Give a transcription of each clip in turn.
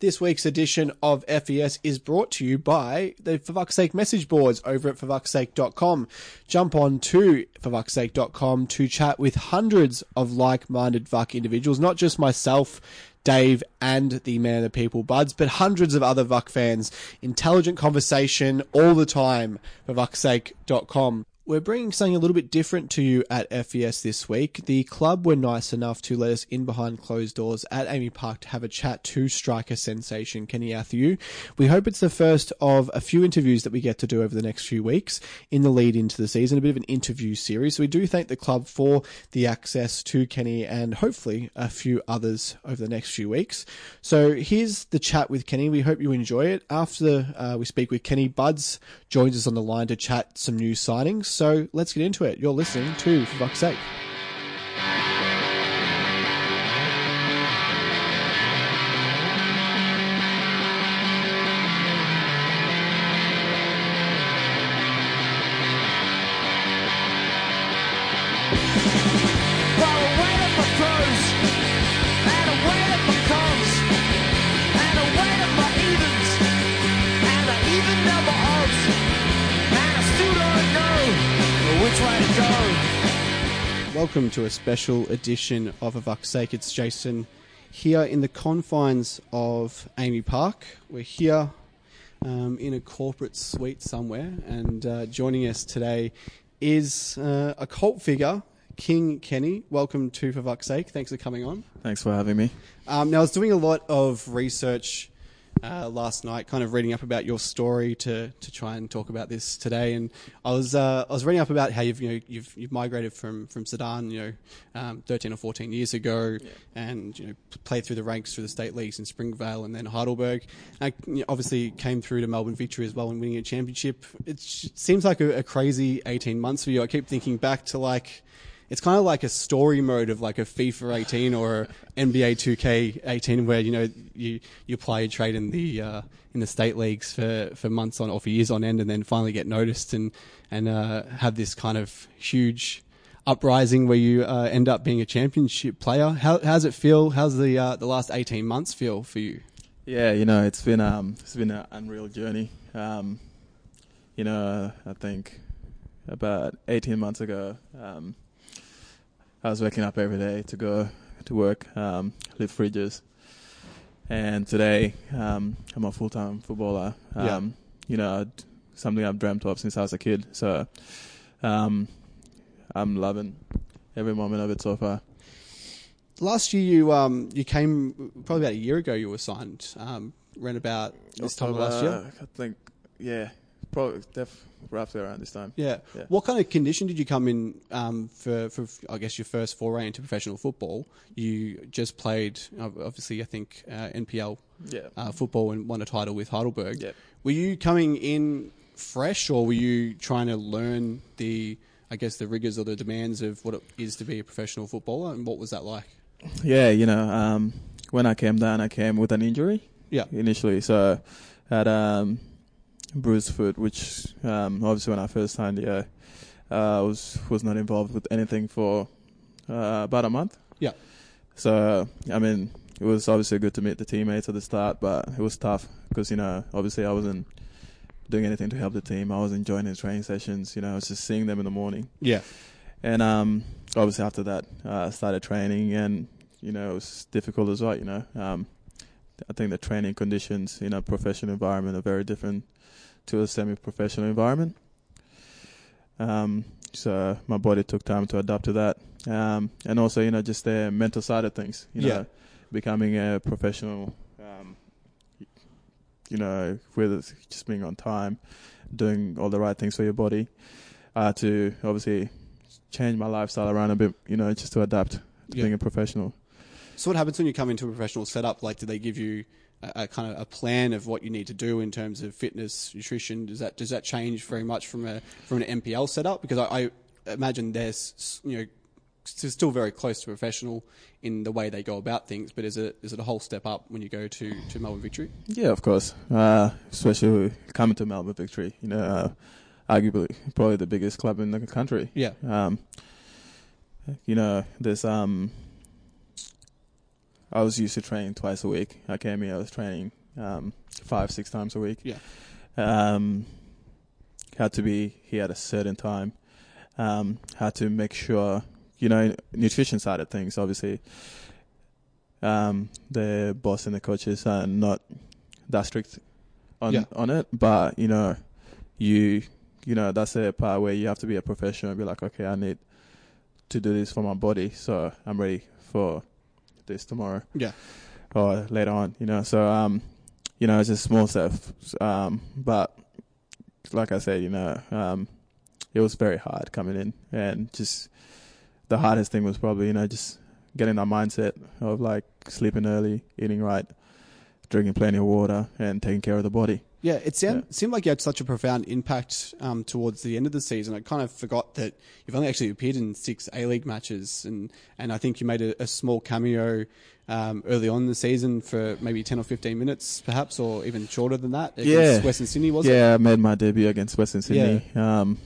This week's edition of FES is brought to you by the For Vuck's Sake message boards over at forfucksake.com. Jump on to forfucksake.com to chat with hundreds of like-minded VUC individuals, not just myself, Dave, and the Man of the People Buds, but hundreds of other VUC fans. Intelligent conversation all the time. forfucksake.com. We're bringing something a little bit different to you at FES this week. The club were nice enough to let us in behind closed doors at AAMI Park to have a chat to striker sensation Kenny Athiu. We hope it's the first of a few interviews that we get to do over the next few weeks in the lead into the season, a bit of an interview series. So we do thank the club for the access to Kenny and hopefully a few others over the next few weeks. So here's the chat with Kenny. We hope you enjoy it. After uh, we speak with Kenny, Buds joins us on the line to chat some new signings. So let's get into it. You're listening to For Vuck's Sake. Welcome to a special edition of A Vuck's Sake. It's Jason here in the confines of AAMI Park. We're here um, in a corporate suite somewhere, and uh, joining us today is uh, a cult figure, King Kenny. Welcome to For Vuck's Sake. Thanks for coming on. Thanks for having me. Um, now, I was doing a lot of research uh, last night, kind of reading up about your story to, to try and talk about this today. And I was uh, I was reading up about how you've you know you've you've migrated from from Sudan, you know, um, thirteen or fourteen years ago, and you know played through the ranks through the state leagues in Springvale and then Heidelberg. And I, you know, obviously came through to Melbourne Victory as well and winning a championship. It seems like a, a crazy eighteen months for you. I keep thinking back to like it's kind of like a story mode of like a FIFA 18 or NBA 2K 18 where you know you you play and trade in the uh, in the state leagues for, for months on or for years on end and then finally get noticed and and uh, have this kind of huge uprising where you uh, end up being a championship player. How how's it feel? How's the uh, the last 18 months feel for you? Yeah, you know, it's been um, it's been an unreal journey. Um, you know, I think about 18 months ago, um, I was waking up every day to go to work, um, lift fridges, and today um, I'm a full-time footballer. Yeah. Um, You know, something I've dreamt of since I was a kid. So um, I'm loving every moment of it so far. Last year you um you came probably about a year ago you were signed um around about this time of last year. I think, yeah, probably def, roughly around this time. Yeah. Yeah. What kind of condition did you come in um, for, for, I guess, your first foray into professional football? You just played, obviously, I think, uh, NPL Yeah. uh, football and won a title with Heidelberg. Yep. Were you coming in fresh or were you trying to learn the, I guess, the rigors or the demands of what it is to be a professional footballer? And what was that like? Yeah, you know, um, when I came down, I came with an injury Yeah. initially. So I had um, bruised foot, which um, obviously when I first signed, yeah, uh, was was not involved with anything for uh, about a month. Yeah. So I mean, it was obviously good to meet the teammates at the start, but it was tough because you know, obviously I wasn't doing anything to help the team. I was enjoying the training sessions. You know, I was just seeing them in the morning. Yeah. And um, obviously after that, uh, I started training, and you know it was difficult as well. You know, um, I think the training conditions in a professional environment are very different to a semi-professional environment. Um, so my body took time to adapt to that, um, and also you know just the mental side of things. You know, Yeah. becoming a professional. Um, you know, with just being on time, doing all the right things for your body, uh, to obviously change my lifestyle around a bit, you know, just to adapt to Yeah. being a professional. So what happens when you come into a professional setup? Like, do they give you a, a kind of a plan of what you need to do in terms of fitness, nutrition? Does that does that change very much from a from an NPL setup? Because I, I imagine there's you know still very close to professional in the way they go about things, but is it is it a whole step up when you go to to Melbourne Victory? Yeah, of course. Uh, especially coming to Melbourne Victory, you know, uh, arguably probably the biggest club in the country. Yeah, Um, you know, there's um, I was used to training twice a week. I came here, I was training um, five, six times a week. Yeah. Um, had to be here at a certain time. Um, had to make sure, you know, nutrition side of things, obviously, um, the boss and the coaches are not that strict on Yeah. on it, but you know, you you know that's a part where you have to be a professional and be like, okay, I need to do this for my body, so I'm ready for this tomorrow Yeah. or later on, you know. So um, you know, it's just small stuff. Um, but like I said, you know, um, it was very hard coming in, and just the hardest thing was probably you know just getting that mindset of like sleeping early, eating right, drinking plenty of water, and taking care of the body. Yeah, it sound, Yeah. seemed like you had such a profound impact um, towards the end of the season. I kind of forgot that you've only actually appeared in six A League matches, and, and I think you made a, a small cameo um, early on in the season for maybe 10 or 15 minutes, perhaps, or even shorter than that against Yeah. Western Sydney, was it? yeah, I made my debut against Western Sydney. Um,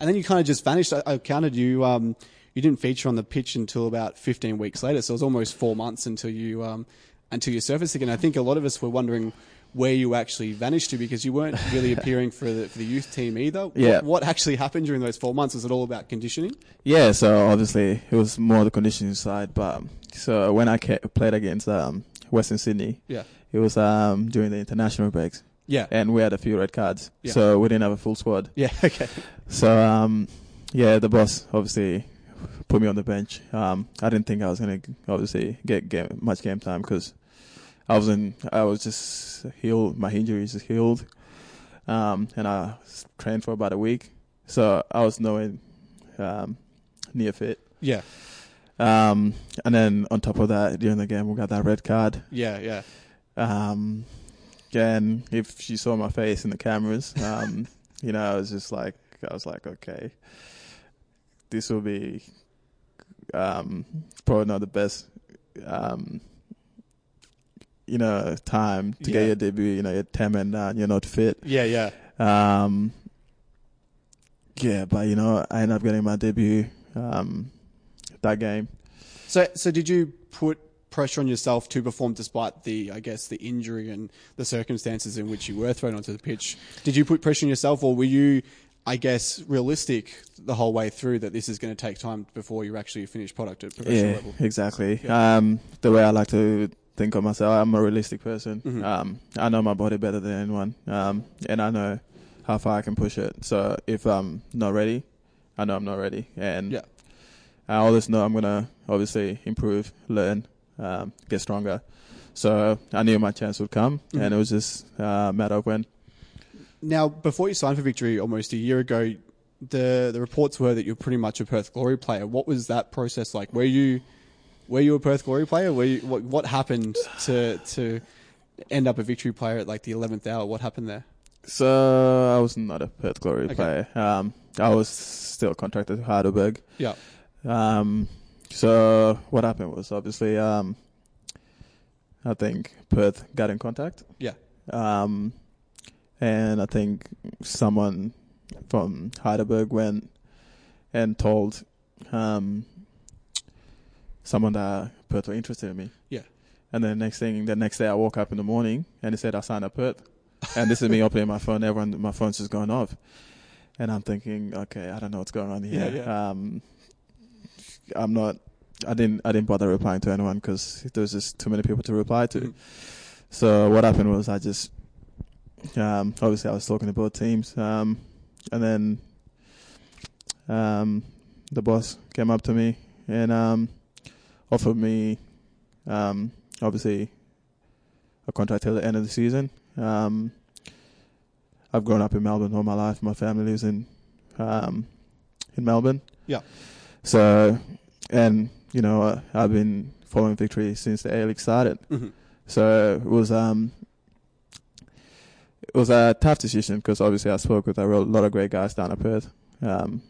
And then you kind of just vanished. I, I counted you. Um, you didn't feature on the pitch until about 15 weeks later, so it was almost four months until you um, until you surfaced again. I think a lot of us were wondering where you actually vanished to because you weren't really appearing for the for the youth team either. Yeah. What, what actually happened during those four months? Was it all about conditioning? Yeah, so obviously it was more the conditioning side, but so when I ca- played against um, Western Sydney, Yeah. it was um, during the international breaks, Yeah. and we had a few red cards, Yeah. so we didn't have a full squad. Yeah. Okay. So um, yeah, the boss obviously put me on the bench. Um, I didn't think I was gonna obviously get, get much game time because I wasn't. I was just healed. My injuries just healed, um, and I trained for about a week. So I was knowing um, near fit. Yeah. Um, and then on top of that, during the game, we got that red card. Yeah. Yeah. Um, and if she saw my face in the cameras, um, you know, I was just like, I was like, okay, this will be um, probably not the best, um, you know, time to Yeah. get your debut. You know, you're 10 and down, you're not fit. Yeah. Yeah. Um, yeah, but you know, I ended up getting my debut um, that game. So, so did you put pressure on yourself to perform despite the, I guess, the injury and the circumstances in which you were thrown onto the pitch? Did you put pressure on yourself, or were you, I guess, realistic the whole way through that this is going to take time before you're actually finish product at professional yeah, level? exactly. Yeah. Um, the way I like to think of myself, I'm a realistic person. Mhm. Um, I know my body better than anyone, um, and I know how far I can push it. So if I'm not ready, I know I'm not ready, and Yeah. I always know I'm gonna obviously improve, learn, um, get stronger. So I knew my chance would come, Mhm. and it was just uh, a matter of when. Now, before you signed for Victory almost a year ago, the the reports were that you're pretty much a Perth Glory player. What was that process like? Were you were you a Perth Glory player? Were you, what what happened to to end up a Victory player at like the eleventh hour? What happened there? So I was not a Perth Glory Okay. player. Um, I was still contracted to Heidelberg. Yeah. Um, so what happened was obviously, um, I think Perth got in contact. Yeah. Um, and I think someone from Heidelberg went and told um, someone that Perth were interested in me. Yeah. And then next thing, the next day I woke up in the morning and it said I signed up Perth. And this is me opening my phone. Everyone, my phone's just going off. And I'm thinking, okay, I don't know what's going on here. Yeah, yeah. Um, I'm not. I didn't. I didn't bother replying to anyone because there was just too many people to reply to. Mhm. So what happened was I just, um, obviously I was talking to both teams, um, and then, um, the boss came up to me and um, offered me, um, obviously, a contract till the end of the season. Um, I've grown up in Melbourne all my life. My family lives in, um, in Melbourne. Yeah. So, and you know, uh, I've been following Victory since the A League started. Mhm. So it was um, it was a tough decision because obviously I spoke with a lot of great guys down at Perth. Um,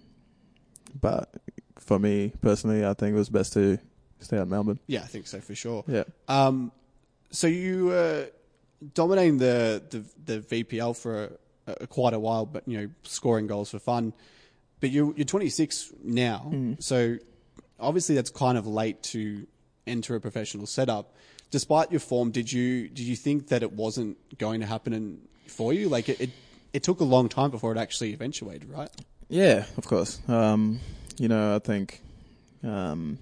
but for me personally, I think it was best to stay at Melbourne. Yeah, I think so for sure. Yeah. Um, so you were dominating the, the the VPL for a, a quite a while, but you know, scoring goals for fun. But you you're 26 now, Mm. so obviously that's kind of late to enter a professional setup. Despite your form, did you did you think that it wasn't going to happen in, for you? Like it, it, it took a long time before it actually eventuated, right? Yeah, of course. Um, you know, I think um,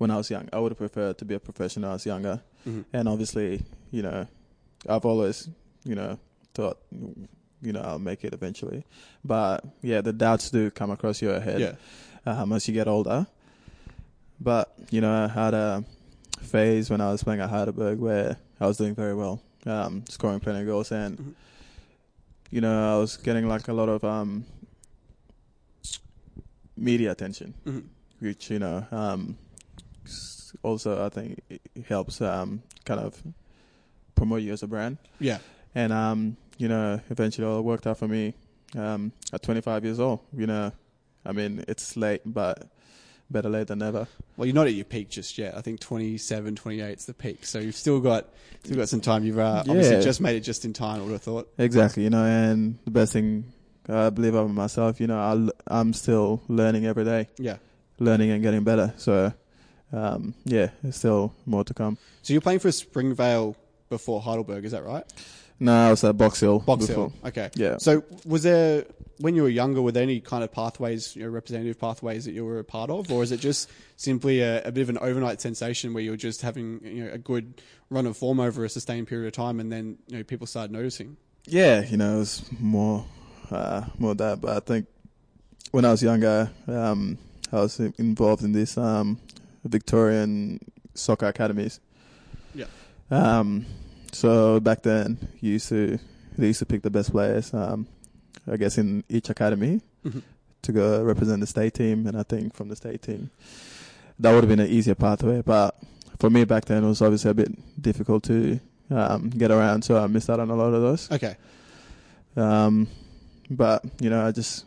when I was young, I would have preferred to be a professional when I was younger. Mhm. And obviously, you know, I've always, you know, thought, you know, I'll make it eventually. But yeah, the doubts do come across your head Yeah. um, as you get older. But, you know, I had a phase when I was playing at Heidelberg where I was doing very well, um, scoring plenty of goals. And, Mhm. you know, I was getting like a lot of um, media attention, Mhm. which, you know, also I think it helps um, kind of promote you as a brand. Yeah. And, um, you know, eventually it all worked out for me um, at 25 years old. You know, I mean, it's late, but better late than never. Well, you're not at your peak just yet. I think 27, 28 is the peak. So you've still got still got some time. You've uh, obviously Yeah. just made it just in time. I would have thought. Exactly, you know, and the best thing I believe about myself, you know, I'll, I'm still learning every day, Yeah. learning and getting better. So, um, yeah, there's still more to come. So you're playing for Springvale before Heidelberg, is that right? No, I was at Box Hill. Box before. Hill. Okay. Yeah. So was there when you were younger? Were there any kind of pathways, you know, representative pathways that you were a part of, or is it just simply a, a bit of an overnight sensation where you're just having you know a good run of form over a sustained period of time, and then you know people started noticing? Yeah, you know, it was more, uh, more that. But I think when I was younger, um, I was involved in this um, Victorian soccer academies. Yeah. Um, so back then, you used to they used to pick the best players. Um, I guess in each academy Mhm. to go represent the state team, and I think from the state team, that would have been an easier pathway. But for me back then, it was obviously a bit difficult to um, get around, so I missed out on a lot of those. Okay. Um, but you know, I just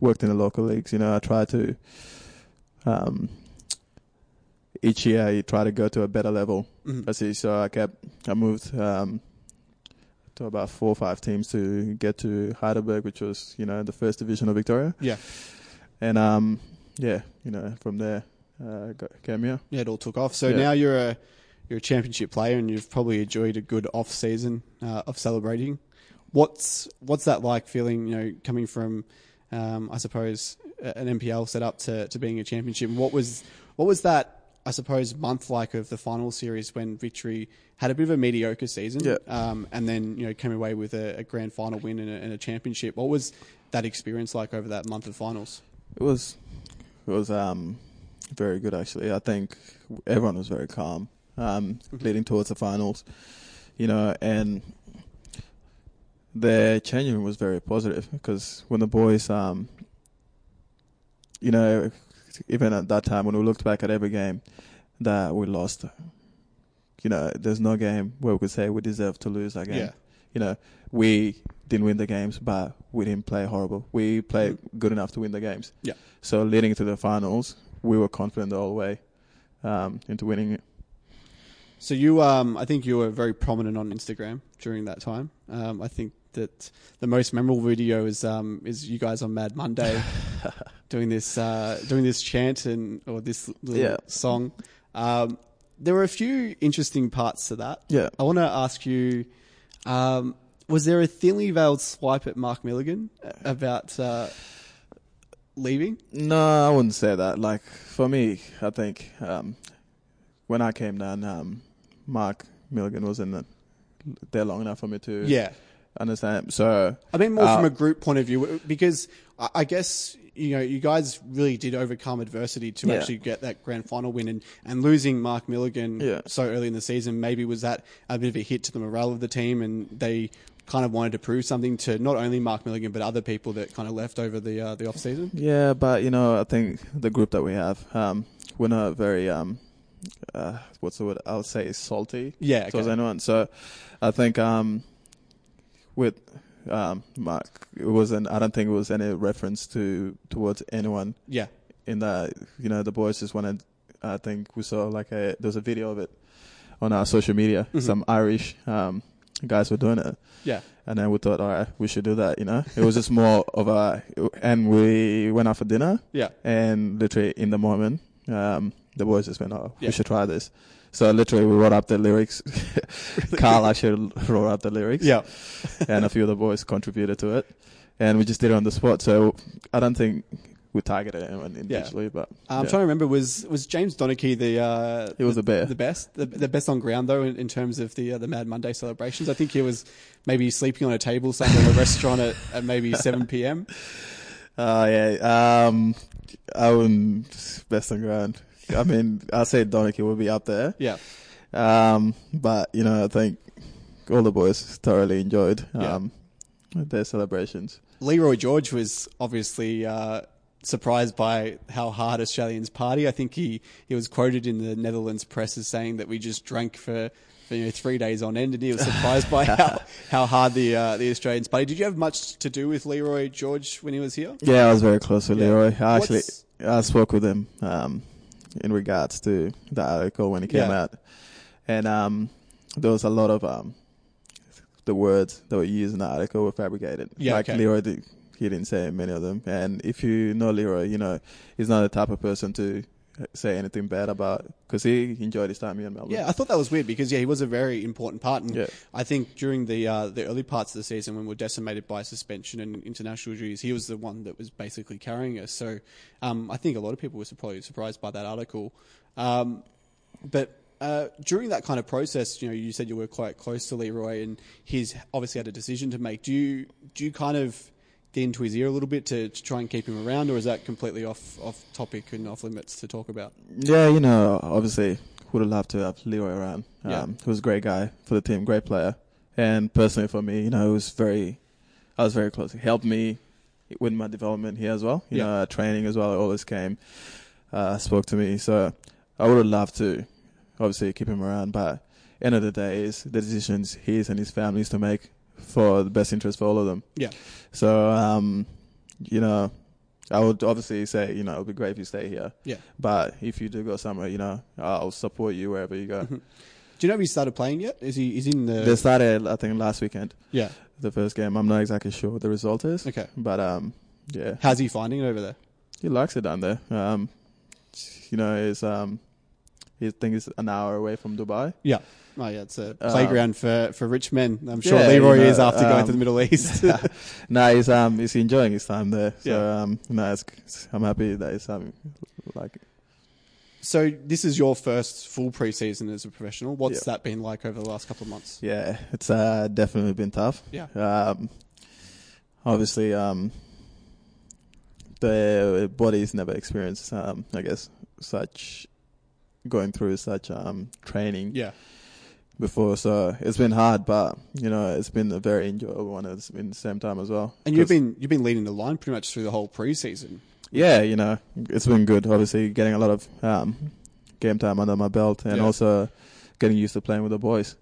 worked in the local leagues. You know, I tried to. Um, each year, you try to go to a better level. Mhm. I see. So I kept. I moved um, to about four or five teams to get to Heidelberg, which was you know the first division of Victoria. Yeah. And um, yeah, you know, from there, uh, got, came here. Yeah, it all took off. So Yeah. now you're a you're a championship player, and you've probably enjoyed a good off season uh, of celebrating. What's what's that like? Feeling you know coming from, um, I suppose, an NPL setup to to being a championship. What was what was that? I suppose month like of the final series when Victory had a bit of a mediocre season, Yeah. um, and then you know came away with a, a grand final win and a, and a championship. What was that experience like over that month of finals? It was it was um very good actually. I think everyone was very calm um leading towards the finals. You know, and the changing room was very positive because when the boys um you know even at that time when we looked back at every game that we lost you know, there's no game where we could say we deserve to lose that game Yeah. you know, we didn't win the games, but we didn't play horrible. We played good enough to win the games. Yeah. So leading into the finals, we were confident all the whole way um, into winning it. So you, um, I think you were very prominent on Instagram during that time. Um, I think that the most memorable video is um, is you guys on Mad Monday doing this uh, doing this chant and or this little Yeah. song. Um, there were a few interesting parts to that. Yeah. I want to ask you: um, Was there a thinly veiled swipe at Mark Milligan about uh, leaving? No, I wouldn't say that. Like for me, I think um, when I came down, um, Mark Milligan wasn't the- there long enough for me to Yeah. understand. So I mean, more Uh, from a group point of view, because I guess you know you guys really did overcome adversity to Yeah. actually get that grand final win, and, and losing Mark Milligan Yeah. so early in the season maybe was that a bit of a hit to the morale of the team, and they kind of wanted to prove something to not only Mark Milligan but other people that kind of left over the uh, the off season. Yeah, but you know, I think the group that we have, um, we're not very um, uh, what's the word? I'll say salty Yeah, towards okay. anyone. So I think um, with um, Mark, it wasn't. I don't think it was any reference to towards anyone yeah, in that. You know, the boys just wanted. I think we saw like a there's a video of it on our social media. Mhm. Some Irish um, guys were doing it. yeah, And then we thought, all right, we should do that, you know? It was just more of a, and we went out for dinner, yeah, and literally in the moment, um, the boys just went, "Oh, Yeah. we should try this." So literally, we wrote up the lyrics. Carl actually wrote up the lyrics, Yeah. and a few of the boys contributed to it, and we just did it on the spot. So I don't think we targeted anyone individually, but I'm trying to remember. Was was James Donachie the? Uh, He was the best. The best. The, the best on ground though, in, in terms of the uh, the Mad Monday celebrations. I think he was maybe sleeping on a table somewhere in a restaurant at, at maybe 7 p.m. Uh, yeah. Um, I wouldn't best on ground. I mean, I said Donachie will be up there. Yeah. Um, but you know, I think all the boys thoroughly enjoyed Yeah. um their celebrations. Leroy George was obviously uh, surprised by how hard Australians party. I think he, he was quoted in the Netherlands press as saying that we just drank for, for you know three days on end, and he was surprised by how, how hard the uh, the Australians party. Did you have much to do with Leroy George when he was here? Yeah, I was very close with Yeah. Leroy. I actually, What's- I spoke with him um, in regards to the article when it came Yeah. out, and um, there was a lot of um, the words that were used in the article were fabricated. Yeah, like okay. Leroy, did, he didn't say many of them. And if you know Leroy, you know he's not the type of person to say anything bad about because he enjoyed his time here in Melbourne. Yeah, I thought that was weird because yeah, he was a very important part, and Yeah. I think during the uh, the early parts of the season when we were decimated by suspension and international duties, he was the one that was basically carrying us. So um, I think a lot of people were probably surprised by that article. Um, but uh, during that kind of process, you know, you said you were quite close to Leroy, and he's obviously had a decision to make. Do you do you kind of get into his ear a little bit to, to try and keep him around, or is that completely off off topic and off limits to talk about? Yeah, you know, obviously would have loved to have Leroy around. Um, Yeah. He was a great guy for the team, great player. And personally for me, you know, it was very, I was very close. He helped me with my development here as well. You Yeah. know, uh, training as well. He always came, uh, spoke to me. So I would have loved to obviously keep him around. But end of the day is the decisions his and his family's to make for the best interest for all of them. Yeah. So, um, you know, I would obviously say, you know, it would be great if you stay here. Yeah. But if you do go somewhere, you know, I'll support you wherever you go. Do you know if he started playing yet? Is he? Is in the? They started, I think, last weekend, yeah. the first game. I'm not exactly sure what the result is. Okay. But, um, yeah, How's he finding it over there? he likes it down there. Um, you know, it's, um, he thinks it's an hour away from Dubai. Yeah. Oh yeah, it's a Um, playground for, for rich men. I'm sure yeah, Leroy you know, is after going um, to the Middle East. no, he's, um, he's enjoying his time there. So, Yeah. um, no, it's, I'm happy that he's having, like, so this is your first full preseason as a professional. What's Yeah. that been like over the last couple of months? yeah, it's, uh, definitely been tough. Yeah. Um, obviously, um, the body's never experienced, um, I guess, such going through such um, training Yeah. Before. So it's been hard, but you know, it's been a very enjoyable one at the same time as well. And you've been you've been leading the line pretty much through the whole preseason. yeah, you know, it's been good. Obviously, getting a lot of um, game time under my belt, and Yeah. also getting used to playing with the boys.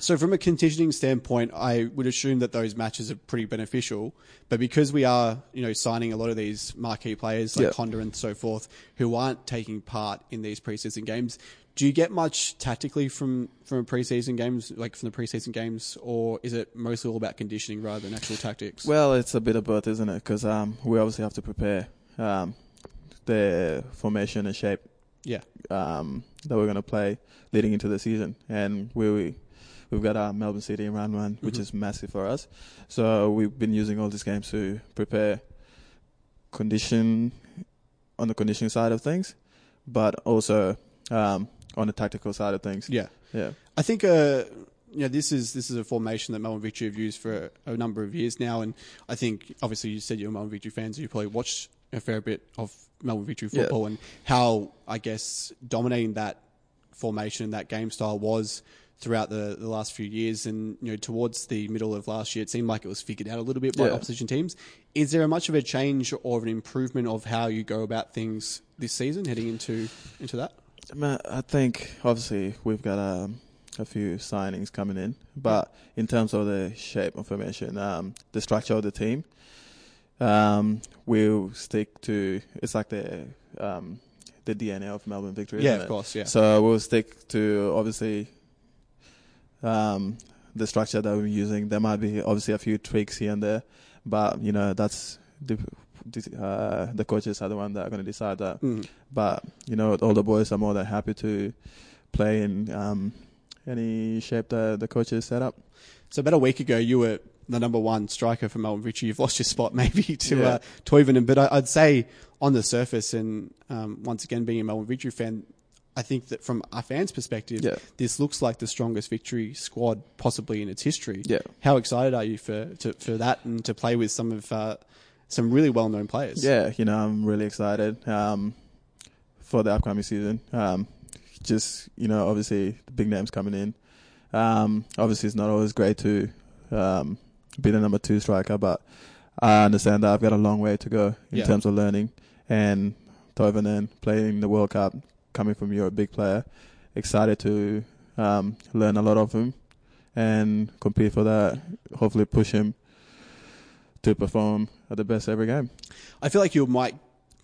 So from a conditioning standpoint, I would assume that those matches are pretty beneficial. But because we are, you know, signing a lot of these marquee players like Yeah. Honda and so forth, who aren't taking part in these preseason games, do you get much tactically from from preseason games, like from the preseason games, or is it mostly all about conditioning rather than actual tactics? Well, it's a bit of both, isn't it? Because um, we obviously have to prepare um, the formation and shape yeah, um, that we're going to play leading into the season, and we we've got our Melbourne City in round one, which Mhm. is massive for us. So we've been using all these games to prepare condition on the conditioning side of things, but also um, on the tactical side of things. yeah. Yeah, I think uh, you know this is this is a formation that Melbourne Victory have used for a number of years now, and I think obviously you said you're Melbourne Victory fans, so you probably watched a fair bit of Melbourne Victory Yeah. football and how I guess dominating that formation and that game style was throughout the, the last few years and you know towards the middle of last year it seemed like it was figured out a little bit by Yeah. opposition teams is there much of a change or an improvement of how you go about things this season heading into into that Man, I think obviously we've got um, a few signings coming in, but in terms of the shape of formation, um, the structure of the team, um, we'll stick to. It's like the um, the DNA of Melbourne Victory. yeah of it? course yeah So we'll stick to obviously um, the structure that we're using. There might be obviously a few tweaks here and there, but you know that's the, uh, the coaches are the one that are going to decide that. Mm. But you know, all the boys are more than happy to play in um, any shape that the coaches set up. So about a week ago, you were the number one striker for Melbourne Victory. You've lost your spot maybe to Yeah. uh, Toivonen, but I, I'd say on the surface, and um, once again being a Melbourne Victory fan, I think that from a fan's perspective, Yeah. this looks like the strongest Victory squad possibly in its history. Yeah. How excited are you for to, for that and to play with some of uh, some really well known players? Yeah, you know, I'm really excited um, for the upcoming season. Um, just you know, obviously the big names coming in. Um, obviously, it's not always great to um, be the number two striker, but I understand that I've got a long way to go in Yeah. terms of learning. And Toivonen playing the World Cup, coming from you're a big player, excited to um, learn a lot of him and compete for that. Hopefully, push him to perform at the best every game. I feel like you might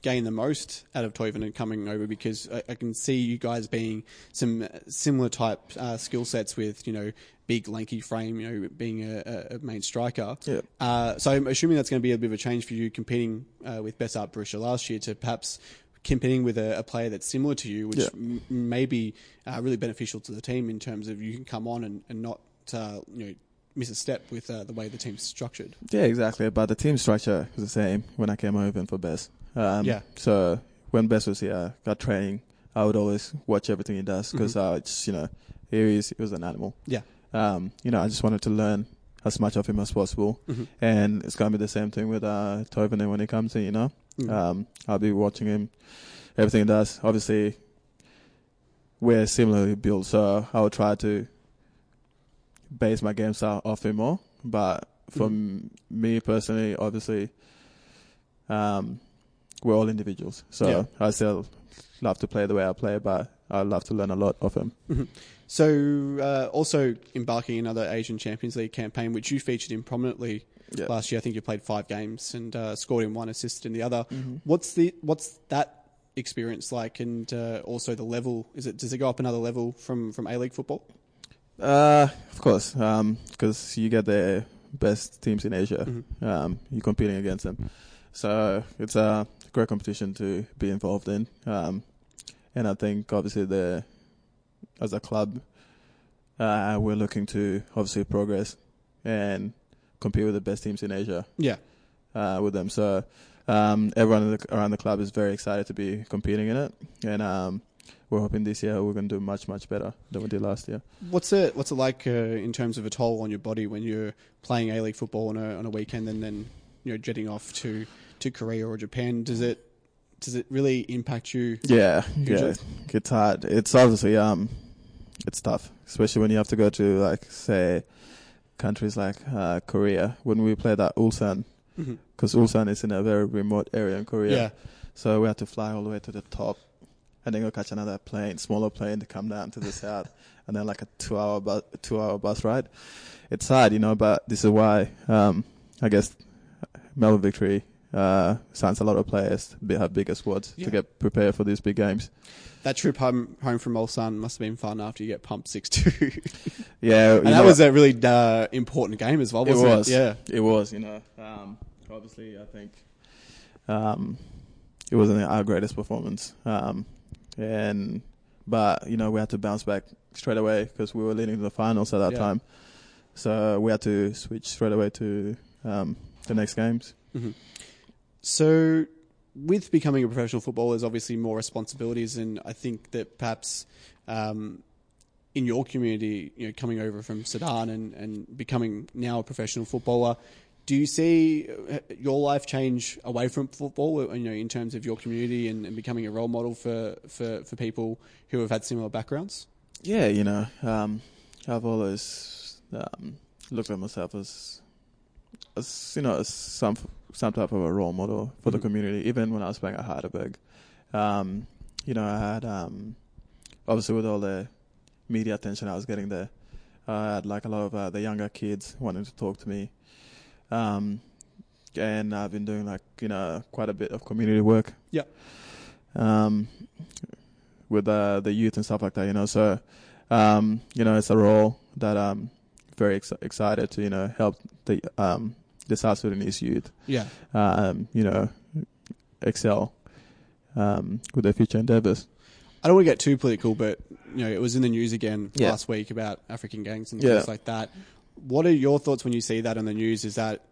gain the most out of Toivonen coming over because I, I can see you guys being some similar type uh, skill sets with you know big lanky frame, you know being a, a- main striker. Yeah. Uh, so I'm assuming that's going to be a bit of a change for you competing uh, with Besart Berisha last year to perhaps competing with a, a player that's similar to you, which Yeah. m- may be uh, really beneficial to the team in terms of you can come on and, and not uh, you know miss a step with uh, the way the team's structured. Yeah, exactly. But the team structure was the same when I came over for Bess. Um, Yeah. So when Bess was here, got training, I would always watch everything he does because I just, you know, he is he was an animal. Yeah. Um, you know, I just wanted to learn as much of him as possible, Mhm. and it's gonna be the same thing with uh, when he comes in. You know, Mm. um, I'll be watching him, everything he does. Obviously, we're similarly built, so I will try to base my game style off him more. But for m me personally, obviously, um, we're all individuals. So Yeah. I still love to play the way I play, but I love to learn a lot of him. So, uh, also embarking in another Asian Champions League campaign, which you featured in prominently Yeah. last year. I think you played five games and uh, scored in one, assisted in the other. Mm-hmm. What's the what's that experience like, and uh, also the level? Is it does it go up another level from from A League football? Uh, of course, because you get the best teams in Asia. Um, you're competing against them, so it's a great competition to be involved in. Um, and I think obviously the as a club, uh, we're looking to obviously progress and compete with the best teams in Asia Yeah, uh, with them. So um, everyone the, around the club is very excited to be competing in it, and um, we're hoping this year we're going to do much much better than we did last year. what's it what's it like uh, in terms of a toll on your body when you're playing A League football on a on a weekend and then you know jetting off to to Korea or Japan? Does it does it really impact you? Yeah, Usually- yeah, it's hard. It's obviously um, it's tough, especially when you have to go to like say countries like uh, Korea. When we played at Ulsan, because Ulsan is in a very remote area in Korea, Yeah. so we had to fly all the way to the top, and then go catch another plane, smaller plane, to come down to the south, and then like a two-hour bus, two-hour bus ride. It's hard, you know, but this is why um, I guess Melbourne Victory. Uh, signs a lot of players have bigger squads Yeah. to get prepared for these big games. That trip home home from Ulsan must have been fun after you get pumped six two. Yeah, And that was a really uh, important game as well, it wasn't it? was. Yeah. it was. You know, um, obviously, I think um, it wasn't our greatest performance, um, and but you know we had to bounce back straight away because we were leading to the finals at that Yeah. time, so we had to switch straight away to um, the next games. So, with becoming a professional footballer, there's obviously more responsibilities, and I think that perhaps um, in your community, you know, coming over from Sudan and, and becoming now a professional footballer, do you see uh, your life change away from football? uh, You know, in terms of your community and, and becoming a role model for, for, for people who have had similar backgrounds. Yeah, you know, um, I've always um, looked at myself as, as you know, as some some type of a role model for the Mhm. community. Even when I was playing at Heidelberg, um, you know, I had um, obviously with all the media attention I was getting there, I had like a lot of uh, the younger kids wanting to talk to me, um, and I've been doing like you know quite a bit of community work. Yeah. Um, with uh, the youth and stuff like that, you know. So, um, you know, it's a role that I'm very ex- excited to, you know, help the um, the South Sudanese youth, Yeah. um, you know, excel um, with their future endeavors. I don't want to get too political, but you know, it was in the news again Yeah. last week about African gangs and Yeah. things like that. What are your thoughts when you see that on the news? Is that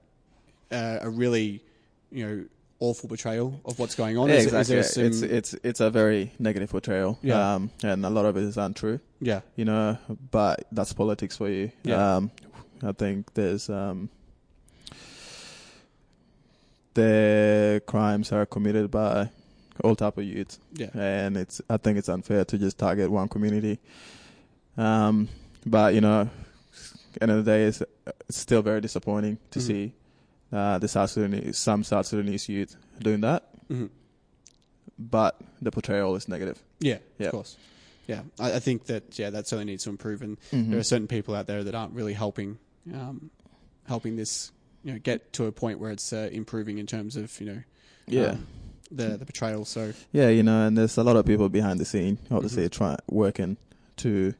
uh, a really, you know, awful portrayal of what's going on? Yeah, is, exactly. is there some, It's it's it's a very negative portrayal, Yeah. um, and a lot of it is untrue. yeah, You know, but that's politics for you. Yeah. Um, I think there's um, the crimes are committed by all type of youth, yeah, and it's I think it's unfair to just target one community. Um, but you know, end of the day, it's, it's still very disappointing to Mhm. see uh, the South Sudanese, some South Sudanese youth doing that. Mhm. But the portrayal is negative. yeah, Yeah. of course. Yeah, I, I think that yeah, that certainly needs to improve, and Mm-hmm. there are certain people out there that aren't really helping, um, helping this, you know, get to a point where it's uh, improving in terms of you know, Yeah. um, the the portrayal. So Yeah, you know, and there's a lot of people behind the scene, obviously, Mm-hmm. trying working to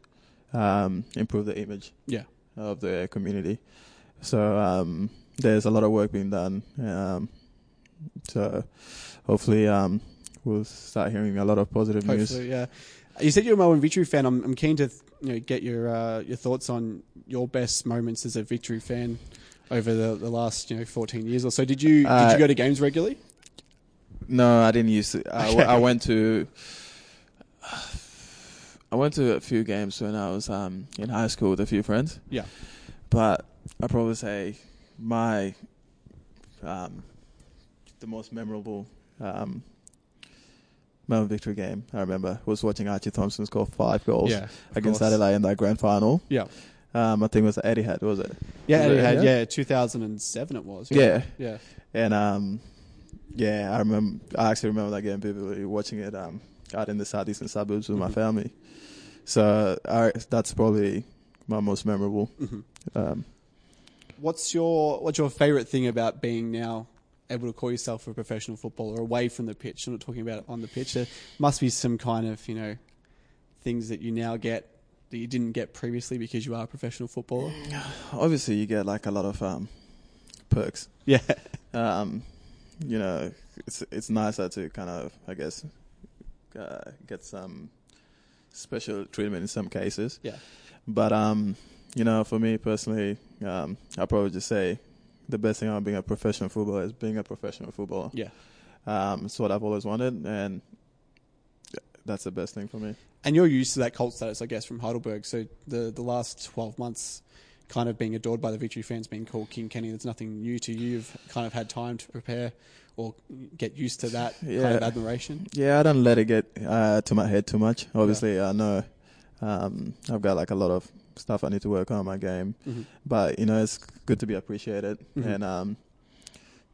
um, improve the image yeah, of the community. So um, there's a lot of work being done. Um, so hopefully, um, we'll start hearing a lot of positive news. Yeah. You said you're a Melbourne Victory fan. I'm, I'm keen to you know get your uh, your thoughts on your best moments as a Victory fan over the, the last you know 14 years or so. Did you did Uh, you go to games regularly? No, I didn't use it. I, w- I went to. I went to a few games when I was um, in high school with a few friends. Yeah. but I probably say my um, the most memorable um, Melbourne victory game I remember was watching Archie Thompson score five goals Yeah, against course. Adelaide in that grand final. Yeah, Um, I think it was Eddie had was it? yeah, Was it, had, yeah? yeah, 2007 it was. Yeah. yeah, And um, yeah, I remember. I actually remember that game vividly, watching it um, out in the southeastern suburbs with my Mhm. family. So I, that's probably my most memorable. Mhm. Um, What's your what's your favourite thing about being now able to call yourself a professional footballer away from the pitch? I'm not talking about on the pitch. There must be some kind of you know things that you now get that you didn't get previously because you are a professional footballer. obviously, you get like a lot of um, perks. Yeah, Um, you know, it's it's nicer to kind of, I guess, uh, get some special treatment in some cases. yeah, But um, you know, for me personally, um, I'll probably just say the best thing about being a professional footballer is being a professional footballer. yeah. Um, it's what I've always wanted, and that's the best thing for me. And you're used to that cult status, I guess, from Heidelberg. So the the last 12 months, kind of being adored by the Victory fans, being called King Kenny, there's nothing new to you. You've kind of had time to prepare or get used to that kind of admiration. Yeah, I don't let it get uh, to my head too much. Obviously, I know um, I've got like a lot of stuff I need to work on in my game, Mhm. but you know, it's good to be appreciated, Mhm. and um,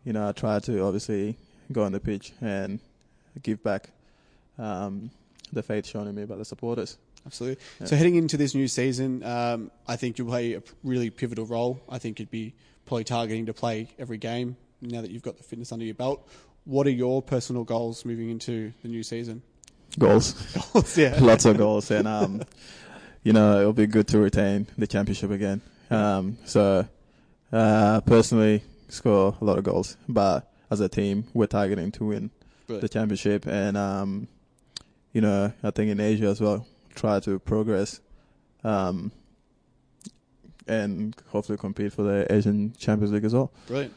you know, I try to obviously go on the pitch and give back um, the faith shown in me by the supporters. Absolutely. Yeah. So heading into this new season, um, I think you'll play a really pivotal role. I think you'd be probably targeting to play every game now that you've got the fitness under your belt. What are your personal goals moving into the new season? Goals. goals, yeah. lots of goals, and um, you know it'll be good to retain the championship again. Um, so uh, personally, score a lot of goals, but as a team, we're targeting to win Brilliant. the championship, and um, you know I think in Asia as well, try to progress, um, and hopefully compete for the Asian Champions League as well. Brilliant.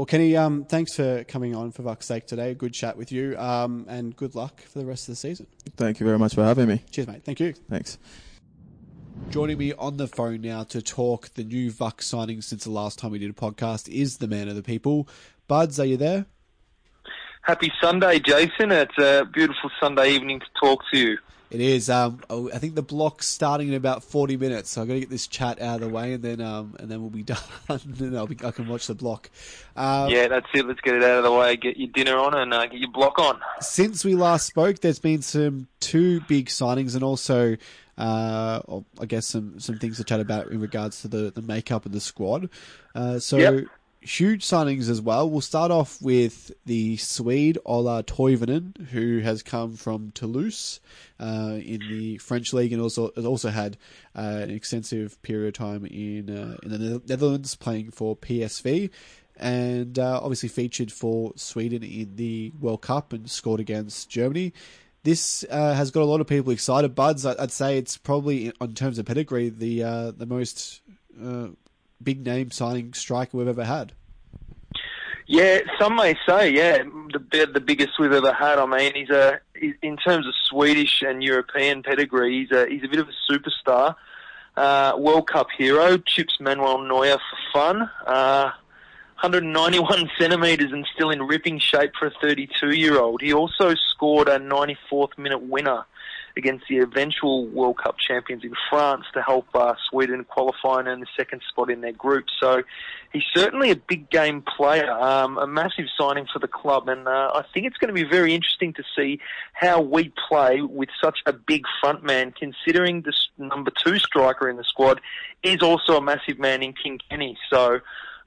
Well, Kenny, um, thanks for coming on for Vuck's sake today. Good chat with you, um, and good luck for the rest of the season. Thank you very much for having me. Cheers, mate. Thank you. Thanks. Joining me on the phone now to talk the new Vuck signing since the last time we did a podcast is the man of the people. Buds, are you there? Happy Sunday, Jason. It's a beautiful Sunday evening to talk to you. It is. Um, oh, I think the block's starting in about forty minutes, so I've got to get this chat out of the way, and then um, and then we'll be done. and I'll be, I can watch the block. Um, yeah, that's it. Let's get it out of the way, get your dinner on, and uh, get your block on. Since we last spoke, there's been some two big signings, and also, uh, I guess some some things to chat about in regards to the the makeup of the squad. Uh, so. Yep. Huge signings as well. We'll start off with the Swede Ola Toivonen, who has come from Toulouse uh, in the French league, and also has also had uh, an extensive period of time in uh, in the Netherlands playing for PSV. and uh, obviously featured for Sweden in the World Cup and scored against Germany. This uh, has got a lot of people excited. Buds, I'd say it's probably, in terms of pedigree, the uh, the most uh, big name signing striker we've ever had. Yeah, some may say, yeah, the the biggest we've ever had. I mean, he's a in terms of Swedish and European pedigree, he's a he's a bit of a superstar. Uh, World Cup hero, chips Manuel Neuer for fun. Uh, 191 centimetres and still in ripping shape for a 32 year old. He also scored a 94th minute winner against the eventual World Cup champions in France to help uh, Sweden qualify and earn the second spot in their group. So he's certainly a big game player, um, a massive signing for the club, and uh, I think it's going to be very interesting to see how we play with such a big front man, considering the number two striker in the squad is also a massive man in King Kenny. So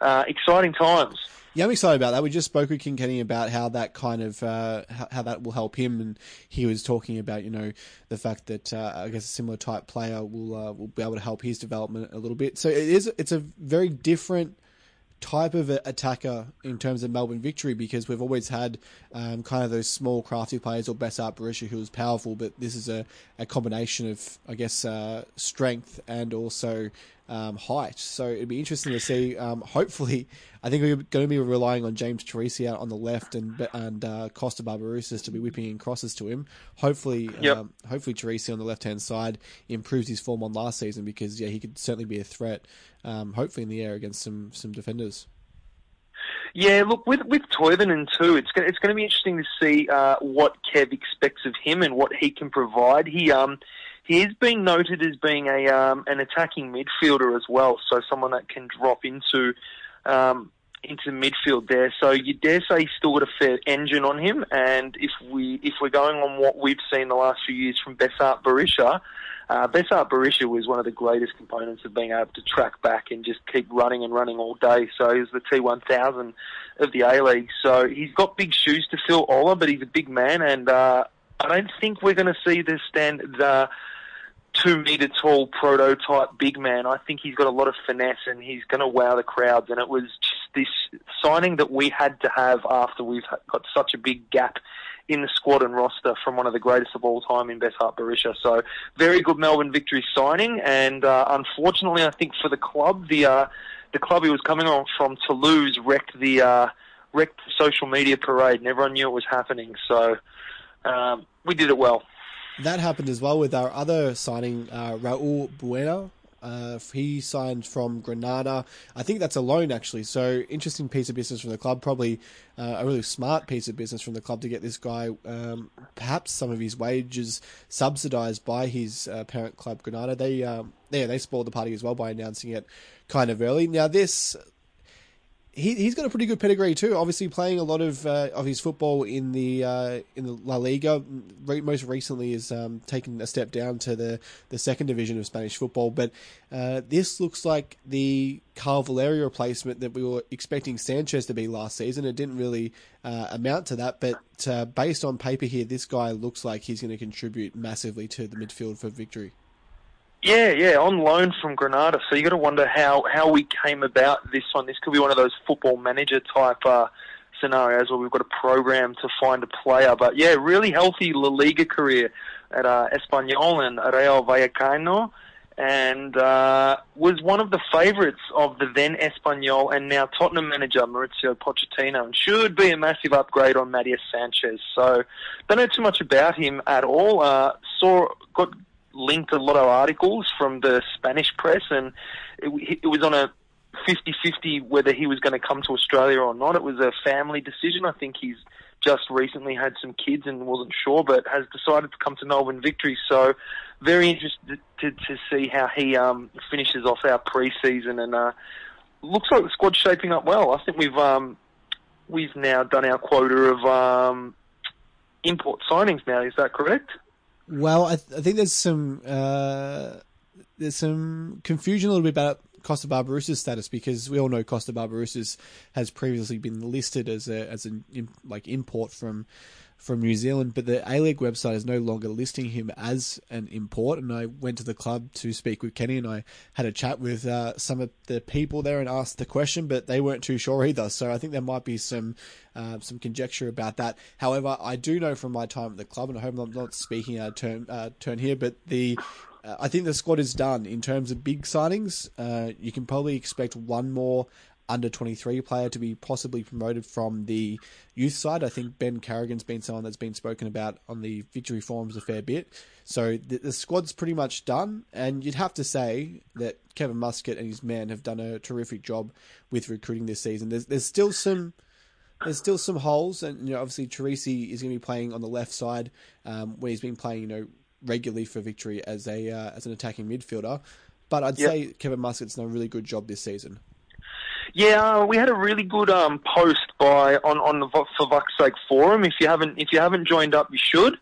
uh, exciting times. Yeah, I'm excited about that. We just spoke with King Kenny about how that kind of uh, how, that will help him, and he was talking about you know the fact that uh, I guess a similar type player will uh, will be able to help his development a little bit. So it is it's a very different type of attacker in terms of Melbourne victory because we've always had um, kind of those small crafty players or Besart Berisha who was powerful, but this is a, a combination of I guess uh, strength and also um, height. So it'd be interesting to see. Um, hopefully, I think we're going to be relying on James Troisi out on the left and and uh, Kosta Barbarouses to be whipping in crosses to him. Hopefully, Yep. um, hopefully Troisi on the left hand side improves his form on last season because yeah, he could certainly be a threat. Um, hopefully in the air against some some defenders. Yeah, look with with Toivonen too. It's going it's going to be interesting to see uh, what Kev expects of him and what he can provide. He um he has been noted as being a um an attacking midfielder as well, so someone that can drop into um into midfield there. So you dare say he's still got a fair engine on him. And if we if we're going on what we've seen the last few years from Besart Berisha. Uh, Besart Berisha was one of the greatest components of being able to track back and just keep running and running all day. So he was the T1000 of the A League. So he's got big shoes to fill, Ola, but he's a big man, and uh, I don't think we're going to see the standard uh, two meter tall prototype big man. I think he's got a lot of finesse, and he's going to wow the crowds. And it was just this signing that we had to have after we've got such a big gap in the squad and roster from one of the greatest of all time in Besart Berisha. So very good Melbourne victory signing, and uh, unfortunately, I think for the club, the uh, the club he was coming on from Toulouse wrecked the uh, wrecked the social media parade, and everyone knew it was happening. So um, we did it well. That happened as well with our other signing, uh, Raul Baena. Uh, he signed from Granada. I think that's a loan actually. So interesting piece of business from the club. Probably uh, a really smart piece of business from the club to get this guy. Um, perhaps some of his wages subsidised by his uh, parent club Granada. They um, yeah they spoiled the party as well by announcing it kind of early. Now this he he's got a pretty good pedigree too. Obviously, playing a lot of uh, of his football in the uh, in the La Liga. Re- most recently, has um, taken a step down to the, the second division of Spanish football. But uh, this looks like the Carl Valeria replacement that we were expecting Sanchez to be last season. It didn't really uh, amount to that, but uh, based on paper here, this guy looks like he's going to contribute massively to the midfield for victory. Yeah, yeah, on loan from Granada. So you got to wonder how how we came about this one. This could be one of those football manager type uh, scenarios where we've got a program to find a player. But yeah, really healthy La Liga career at uh, Espanyol and Real Vallecano, and uh, was one of the favourites of the then Espanyol and now Tottenham manager Mauricio Pochettino, and should be a massive upgrade on Matias Sanchez. So don't know too much about him at all. Uh, saw got linked a lot of articles from the Spanish press, and it, it was on a 50-50 whether he was going to come to Australia or not. It was a family decision. I think he's just recently had some kids and wasn't sure, but has decided to come to Melbourne Victory. So very interested to, to see how he um, finishes off our pre-season, and uh, looks like the squad's shaping up well. I think we've um, we've now done our quota of um, import signings. Now, is that correct? Well, I, th- I think there's some uh, there's some confusion a little bit about Costa Barbarousa's status because we all know Costa Barbarousa's has previously been listed as a as an like import from from New Zealand, but the A League website is no longer listing him as an import. And I went to the club to speak with Kenny, and I had a chat with uh, some of the people there and asked the question, but they weren't too sure either. So I think there might be some uh, some conjecture about that. However, I do know from my time at the club, and I hope I'm not speaking out of turn uh, turn here, but the uh, I think the squad is done in terms of big signings. Uh, you can probably expect one more under 23 player to be possibly promoted from the youth side. I think Ben Carrigan's been someone that's been spoken about on the victory forums a fair bit. So the, the squad's pretty much done, and you'd have to say that Kevin Muscat and his men have done a terrific job with recruiting this season. There's there's still some there's still some holes, and you know obviously Troisi is going to be playing on the left side um, where he's been playing you know regularly for victory as a uh, as an attacking midfielder. But I'd Yep. say Kevin Muscat's done a really good job this season. Yeah, uh, we had a really good um, post by on on the for Vuck's Sake forum. If you haven't if you haven't joined up, you should.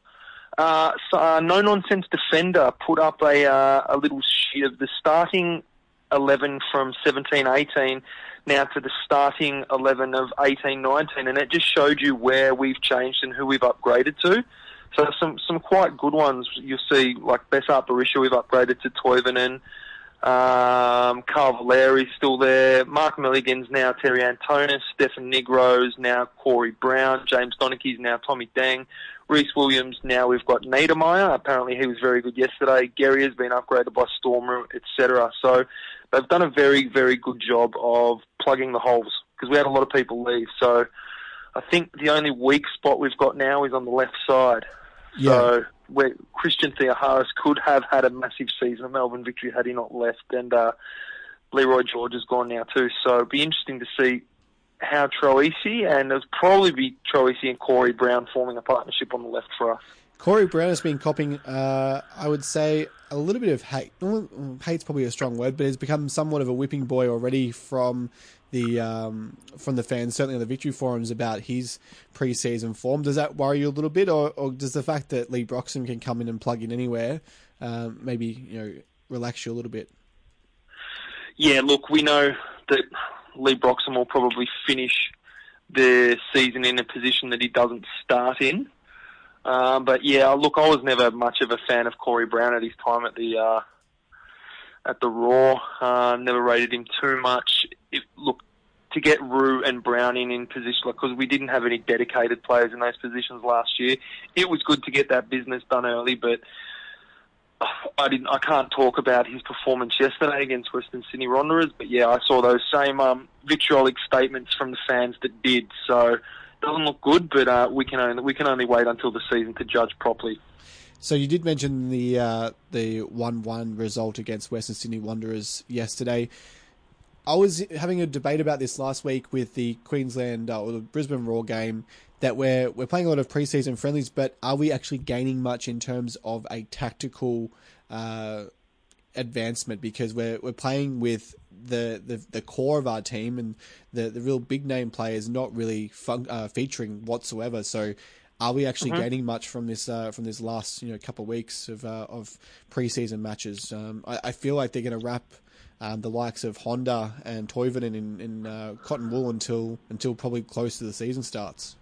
Uh, so, uh, no nonsense defender put up a uh, a little sheet of the starting eleven from seventeen eighteen now to the starting eleven of eighteen nineteen, and it just showed you where we've changed and who we've upgraded to. So some some quite good ones you'll see, like Besart Berisha, we've upgraded to Toivonen. Um, Carl Valeri's still there. Mark Milligan's now Terry Antonis. Stefan Nigro's now Corey Brown. James Donachie's now Tommy Deng. Rhys Williams now we've got Niedermeier. Apparently he was very good yesterday. Gary has been upgraded by Stormer, etc. So they've done a very very good job of plugging the holes because we had a lot of people leave. So I think the only weak spot we've got now is on the left side. So where Christian Theoharous could have had a massive season Melbourne Victory had he not left, and uh, Leroy George is gone now too. So it'd be interesting to see how Troisi and it'll probably be Troisi and Corey Brown forming a partnership on the left for us. Corey Brown has been copying, uh, I would say, a little bit of hate. well, Hate's probably a strong word, but he's become somewhat of a whipping boy already from the um, from the fans, certainly on the victory forums about his pre-season form. Does that worry you a little bit, or, or does the fact that Leigh Broxham can come in and plug in anywhere um, maybe you know relax you a little bit? Yeah, look, we know that Leigh Broxham will probably finish the season in a position that he doesn't start in. Uh, but yeah, look, I was never much of a fan of Corey Brown at his time at the uh, at the Roar. Uh, never rated him too much. If, look, to get Roux and Brown in position, because we didn't have any dedicated players in those positions last year, it was good to get that business done early. But I didn't. I can't talk about his performance yesterday against Western Sydney Wanderers, but yeah, I saw those same um, vitriolic statements from the fans that did. So it doesn't look good, but uh, we can only we can only wait until the season to judge properly. So you did mention the uh, the one one result against Western Sydney Wanderers yesterday. I was having a debate about this last week with the Queensland uh, or the Brisbane Roar game that we're we're playing a lot of preseason friendlies, but are we actually gaining much in terms of a tactical uh, advancement? Because we're we're playing with the, the, the core of our team and the, the real big name players not really fun, uh, featuring whatsoever. So are we actually gaining much from this uh, from this last you know couple of weeks of uh, of preseason matches? Um, I, I feel like they're going to wrap um, the likes of Honda and Toivonen in, in uh, cotton wool until until probably close to the season starts.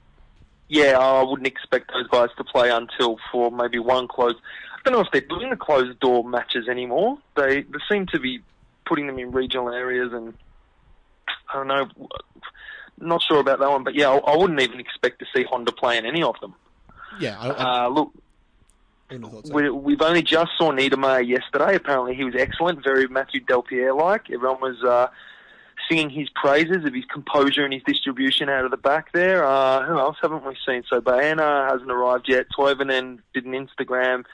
Yeah, I wouldn't expect those guys to play until for maybe one close. I don't know if they're doing the closed door matches anymore. They they seem to be putting them in regional areas, and I don't know. Not sure about that one, but yeah, I, I wouldn't even expect to see Honda play in any of them. Yeah, I, I, Uh, look, I wouldn't have thought so. we, we've only just saw Niedermeier yesterday. Apparently, he was excellent, very Matthew Delpierre like. Everyone was uh, singing his praises of his composure and his distribution out of the back there. Uh, who else haven't we seen? So Baena hasn't arrived yet. Toivonen did an Instagram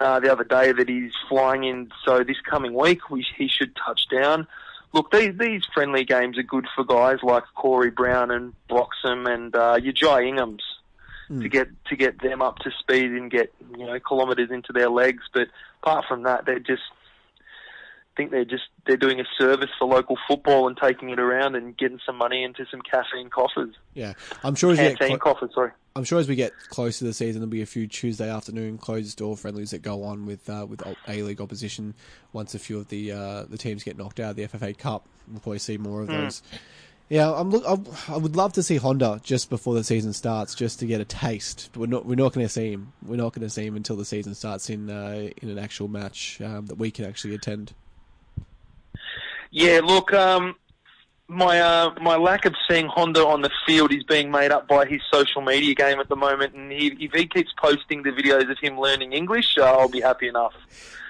uh, the other day that he's flying in. So this coming week, we, he should touch down. Look, these these friendly games are good for guys like Corey Brown and Broxham and uh, your Jai Inghams to get to get them up to speed and get you know kilometres into their legs. But apart from that, they're just I think they're just they're doing a service for local football and taking it around and getting some money into some caffeine coffers, Yeah, I'm sure as we get canteen clo- coffers. Sorry. I'm sure as we get close to the season, there'll be a few Tuesday afternoon closed door friendlies that go on with uh, with A League opposition. Once a few of the uh, the teams get knocked out of the FFA Cup, we'll probably see more of those. Yeah, I'm look. I, I would love to see Honda just before the season starts, just to get a taste. But we're not. We're not going to see him. We're not going to see him until the season starts in uh, in an actual match um, that we can actually attend. Yeah, look, um, my uh, my lack of seeing Honda on the field is being made up by his social media game at the moment, and he, if he keeps posting the videos of him learning English, uh, I'll be happy enough.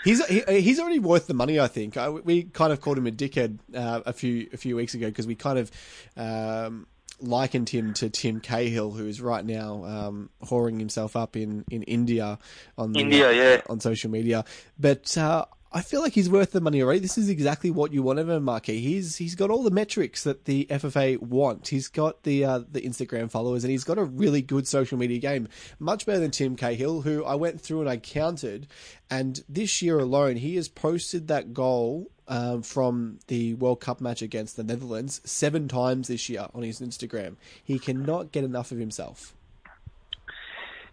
He's he, he's already worth the money, I think. I, we kind of called him a dickhead uh, a few a few weeks ago because we kind of um, likened him to Tim Cahill, who is right now um, whoring himself up in, in India on the, India, yeah. on social media. But uh, I feel like he's worth the money already. This is exactly what you want of him, Marquis. He's he's got all the metrics that the FFA want. He's got the uh, the Instagram followers, and he's got a really good social media game, much better than Tim Cahill, who I went through and I counted, and this year alone he has posted that goal. Um, from the World Cup match against the Netherlands seven times this year on his Instagram. He cannot get enough of himself.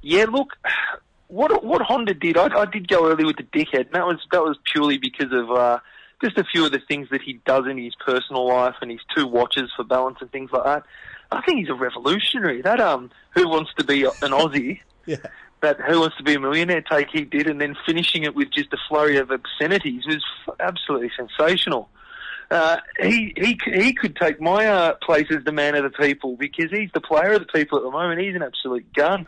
Yeah, look, what what Honda did, I, I did go early with the dickhead, and that was that was purely because of uh, just a few of the things that he does in his personal life and his two watches for balance and things like that. I think he's a revolutionary. That um, who wants to be an Aussie? Yeah. That who wants to be a millionaire take he did, and then finishing it with just a flurry of obscenities was f- absolutely sensational. Uh, he he he could take my uh, place as the man of the people because he's the player of the people at the moment. He's an absolute gun.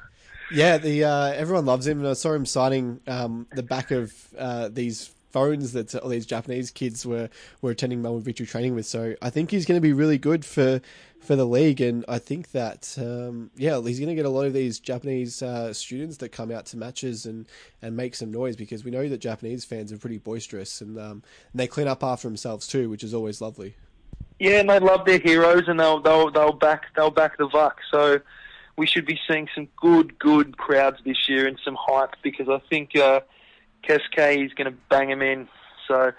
Yeah, the uh, everyone loves him, and I saw him signing um, the back of uh, these phones that all these Japanese kids were, were attending Melbourne Victory training with. So I think he's going to be really good for for the league, and I think that um, yeah, he's going to get a lot of these Japanese uh, students that come out to matches and, and make some noise because we know that Japanese fans are pretty boisterous and, um, and they clean up after themselves too, which is always lovely. Yeah, and they love their heroes, and they'll they'll they'll back they'll back the Vuck. So we should be seeing some good good crowds this year and some hype because I think uh, Cascade is going to bang them in. So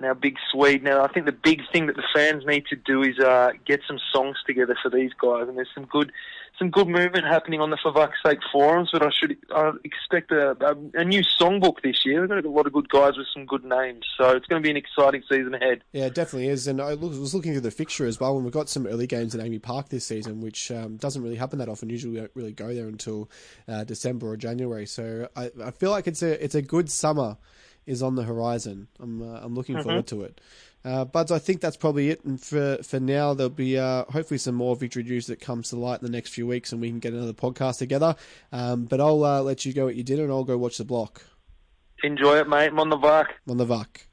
now big Swede. Now I think the big thing that the fans need to do is uh, get some songs together for these guys, and there's some good some good movement happening on the For Vuck's Sake forums. But I should I expect a, a, a new songbook this year. We've got a lot of good guys with some good names, so it's going to be an exciting season ahead. Yeah, it definitely is. And I was looking through the fixture as well, and we've got some early games at AAMI Park this season, which um, doesn't really happen that often. Usually, we don't really go there until uh, December or January. So I, I feel like it's a it's a good summer is on the horizon. I'm uh, I'm looking forward to it. Uh, Buds, I think that's probably it. And for for now, there'll be uh, hopefully some more victory news that comes to light in the next few weeks, and we can get another podcast together. Um, but I'll uh, let you go at your dinner, and I'll go watch the block Enjoy it, mate. I'm on the Vuck. on the VUC.